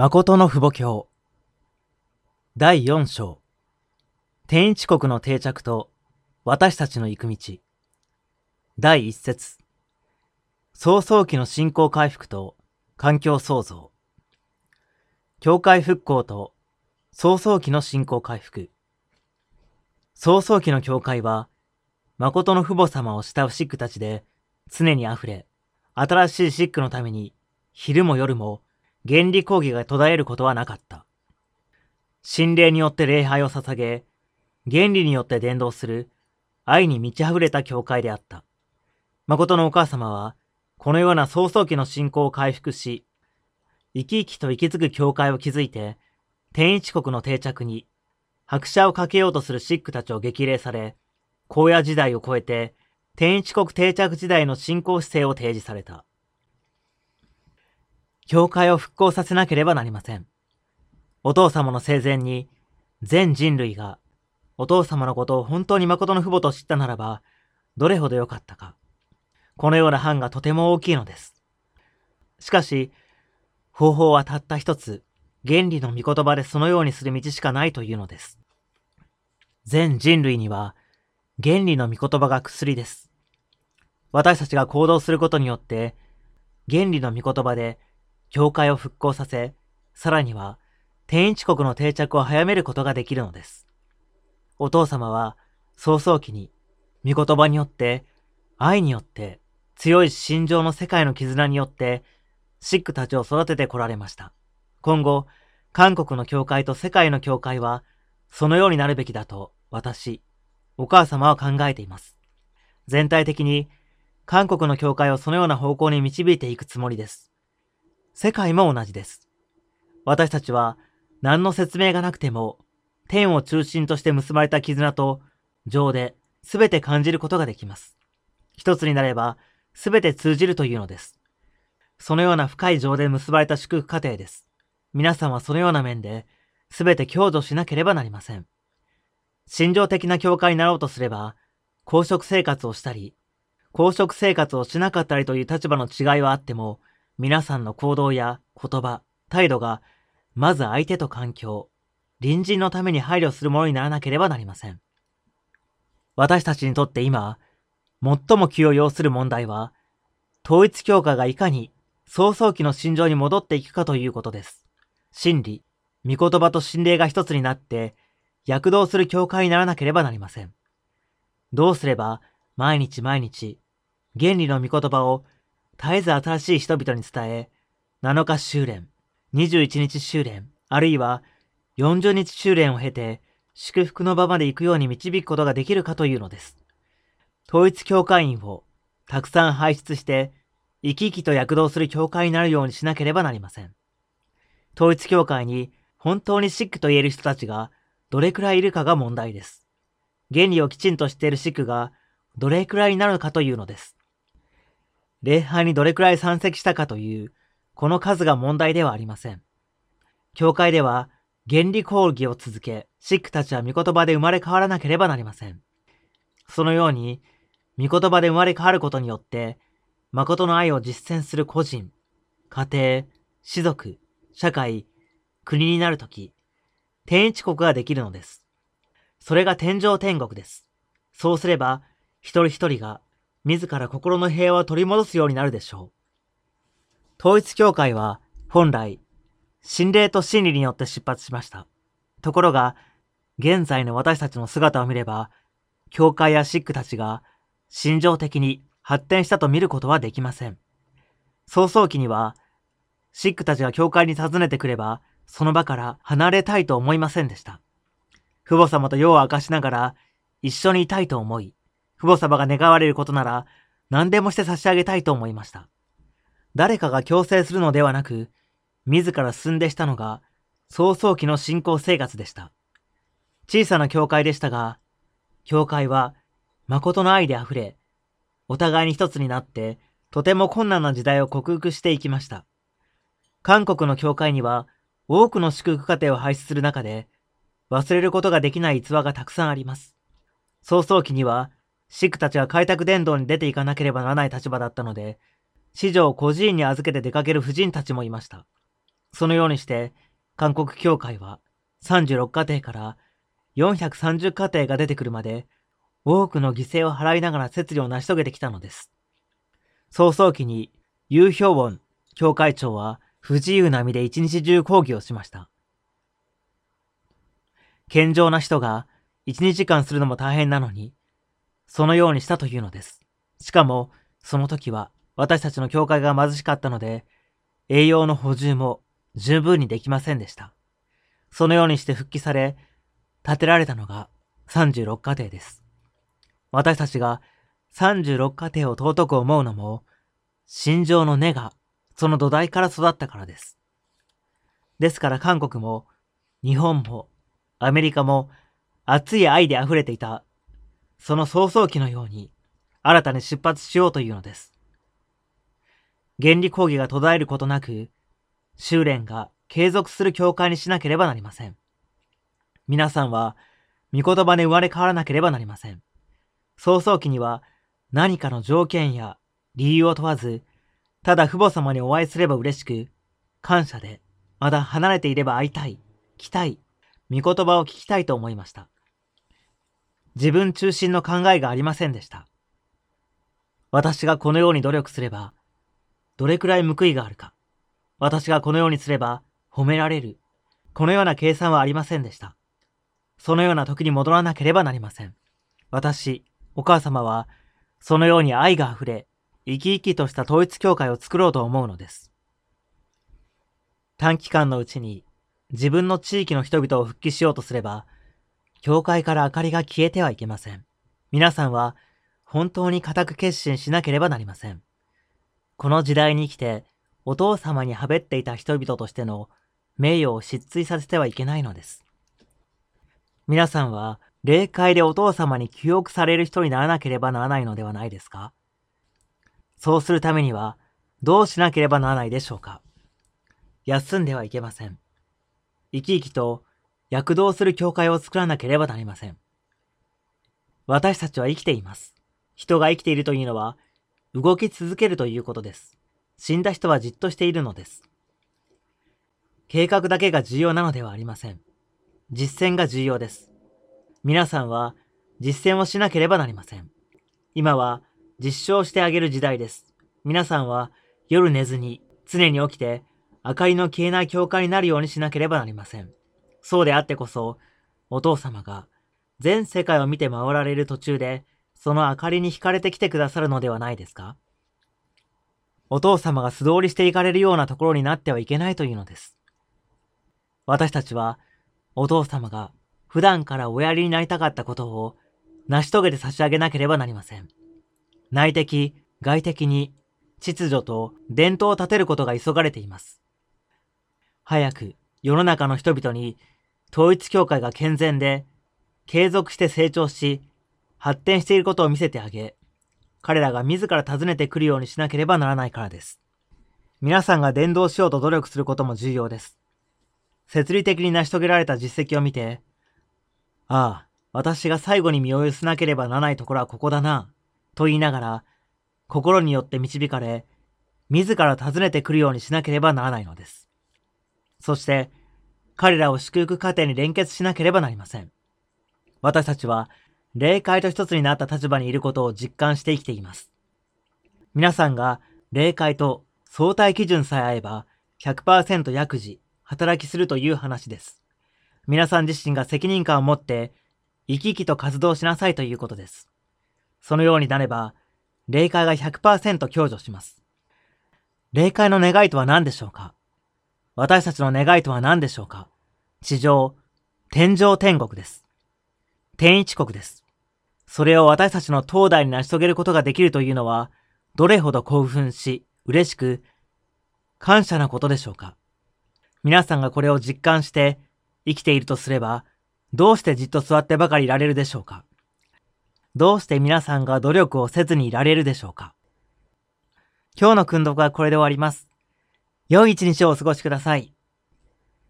誠の父母教。第4章。天一国の定着と私たちの行く道。第1節。早々期の信仰回復と環境創造。教会復興と早々期の信仰回復。早々期の教会は誠の父母様を慕うシックたちで常に溢れ新しいシックのために昼も夜も原理講義が途絶えることはなかった。心霊によって礼拝を捧げ、原理によって伝道する愛に満ち溢れた教会であった。誠のお母様は、このような早々期の信仰を回復し、生き生きと息づく教会を築いて、天一国の定着に、拍車をかけようとするシックたちを激励され、荒野時代を超えて、天一国定着時代の信仰姿勢を提示された。教会を復興させなければなりません。お父様の生前に、全人類が、お父様のことを本当に誠の父母と知ったならば、どれほど良かったか。このような範がとても大きいのです。しかし、方法はたった一つ、原理の御言葉でそのようにする道しかないというのです。全人類には、原理の御言葉が薬です。私たちが行動することによって、原理の御言葉で教会を復興させ、さらには天一国の定着を早めることができるのです。お父様は早々期に、御言葉によって、愛によって、強い心情の世界の絆によって、シックたちを育ててこられました。今後、韓国の教会と世界の教会は、そのようになるべきだと、私、お母様は考えています。全体的に、韓国の教会をそのような方向に導いていくつもりです。世界も同じです。私たちは何の説明がなくても天を中心として結ばれた絆と情で全て感じることができます。一つになれば全て通じるというのです。そのような深い情で結ばれた祝福過程です。皆さんはそのような面で全て享受しなければなりません。心情的な教会になろうとすれば、公職生活をしたり、公職生活をしなかったりという立場の違いはあっても、皆さんの行動や言葉、態度が、まず相手と環境、隣人のために配慮するものにならなければなりません。私たちにとって今、最も気を要する問題は、統一教会がいかに早々期の心情に戻っていくかということです。真理、御言葉と心霊が一つになって、躍動する教会にならなければなりません。どうすれば、毎日毎日、原理の御言葉を絶えず新しい人々に伝え、7日修練、21日修練、あるいは40日修練を経て、祝福の場まで行くように導くことができるかというのです。統一教会員をたくさん輩出して、生き生きと躍動する教会になるようにしなければなりません。統一教会に本当にシックと言える人たちがどれくらいいるかが問題です。原理をきちんと知っているシックがどれくらいになるかというのです。礼拝にどれくらい参席したかという、この数が問題ではありません。教会では原理講義を続け、シックたちは御言葉で生まれ変わらなければなりません。そのように、御言葉で生まれ変わることによって、誠の愛を実践する個人、家庭、士族、社会、国になるとき、天一国ができるのです。それが天上天国です。そうすれば、一人一人が自ら心の平和を取り戻すようになるでしょう。統一教会は本来、心霊と真理によって出発しました。ところが、現在の私たちの姿を見れば、教会やシックたちが心情的に発展したと見ることはできません。早々期には、シックたちが教会に訪ねてくれば、その場から離れたいと思いませんでした。父母様と世を明かしながら一緒にいたいと思い、父母様が願われることなら、何でもして差し上げたいと思いました。誰かが強制するのではなく、自ら進んでしたのが、早々期の信仰生活でした。小さな教会でしたが、教会は誠の愛で溢れ、お互いに一つになって、とても困難な時代を克服していきました。韓国の教会には、多くの祝福家庭を輩出する中で、忘れることができない逸話がたくさんあります。早々期には、シックたちが開拓伝道に出ていかなければならない立場だったので、市場を孤児院に預けて出かける婦人たちもいました。そのようにして、韓国教会は36家庭から430家庭が出てくるまで、多くの犠牲を払いながら摂理を成し遂げてきたのです。早々期に、ユーヒョウォン教会長は不自由な身で一日中講義をしました。健常な人が一、二時間するのも大変なのに、そのようにしたというのです。しかも、その時は私たちの教会が貧しかったので、栄養の補充も十分にできませんでした。そのようにして復帰され、建てられたのが36家庭です。私たちが36家庭を尊く思うのも、心情の根がその土台から育ったからです。ですから韓国も、日本も、アメリカも、熱い愛で溢れていた、その早々期のように、新たに出発しようというのです。原理講義が途絶えることなく、修練が継続する教会にしなければなりません。皆さんは、御言葉で生まれ変わらなければなりません。早々期には、何かの条件や理由を問わず、ただ父母様にお会いすれば嬉しく、感謝で、まだ離れていれば会いたい、来たい、御言葉を聞きたいと思いました。自分中心の考えがありませんでした。私がこのように努力すれば、どれくらい報いがあるか。私がこのようにすれば褒められる。このような計算はありませんでした。そのような時に戻らなければなりません。私、お母様は、そのように愛が溢れ、生き生きとした統一教会を作ろうと思うのです。短期間のうちに自分の地域の人々を復帰しようとすれば、教会から明かりが消えてはいけません。皆さんは本当に固く決心しなければなりません。この時代に生きて、お父様にはべっていた人々としての名誉を失墜させてはいけないのです。皆さんは、霊界でお父様に記憶される人にならなければならないのではないですか？そうするためには、どうしなければならないでしょうか？休んではいけません。生き生きと躍動する教会を作らなければなりません。私たちは生きています。人が生きているというのは、動き続けるということです。死んだ人はじっとしているのです。計画だけが重要なのではありません。実践が重要です。皆さんは実践をしなければなりません。今は実証してあげる時代です。皆さんは夜寝ずに常に起きて明かりの消えない教会になるようにしなければなりません。そうであってこそ、お父様が全世界を見て回られる途中でその明かりに惹かれてきてくださるのではないですか？お父様が素通りしていかれるようなところになってはいけないというのです。私たちは、お父様が普段からおやりになりたかったことを成し遂げて差し上げなければなりません。内的、外的に秩序と伝統を立てることが急がれています。早く世の中の人々に統一教会が健全で継続して成長し発展していることを見せてあげ、彼らが自ら訪ねてくるようにしなければならないからです。皆さんが伝道しようと努力することも重要です。設理的に成し遂げられた実績を見て、ああ、私が最後に身を寄せなければならないところはここだな、と言いながら、心によって導かれ、自ら訪ねてくるようにしなければならないのです。そして、彼らを祝福過程に連結しなければなりません。私たちは霊界と一つになった立場にいることを実感して生きています。皆さんが霊界と相対基準さえ合えば100%薬事、働きするという話です。皆さん自身が責任感を持って生き生きと活動しなさいということです。そのようになれば、霊界が100%享受します。霊界の願いとは何でしょうか？私たちの願いとは何でしょうか？地上、天上天国です。天一国です。それを私たちの東大に成し遂げることができるというのは、どれほど興奮し、嬉しく、感謝なことでしょうか？皆さんがこれを実感して生きているとすれば、どうしてじっと座ってばかりいられるでしょうか？どうして皆さんが努力をせずにいられるでしょうか？今日の訓読はこれで終わります。良い一日をお過ごしください。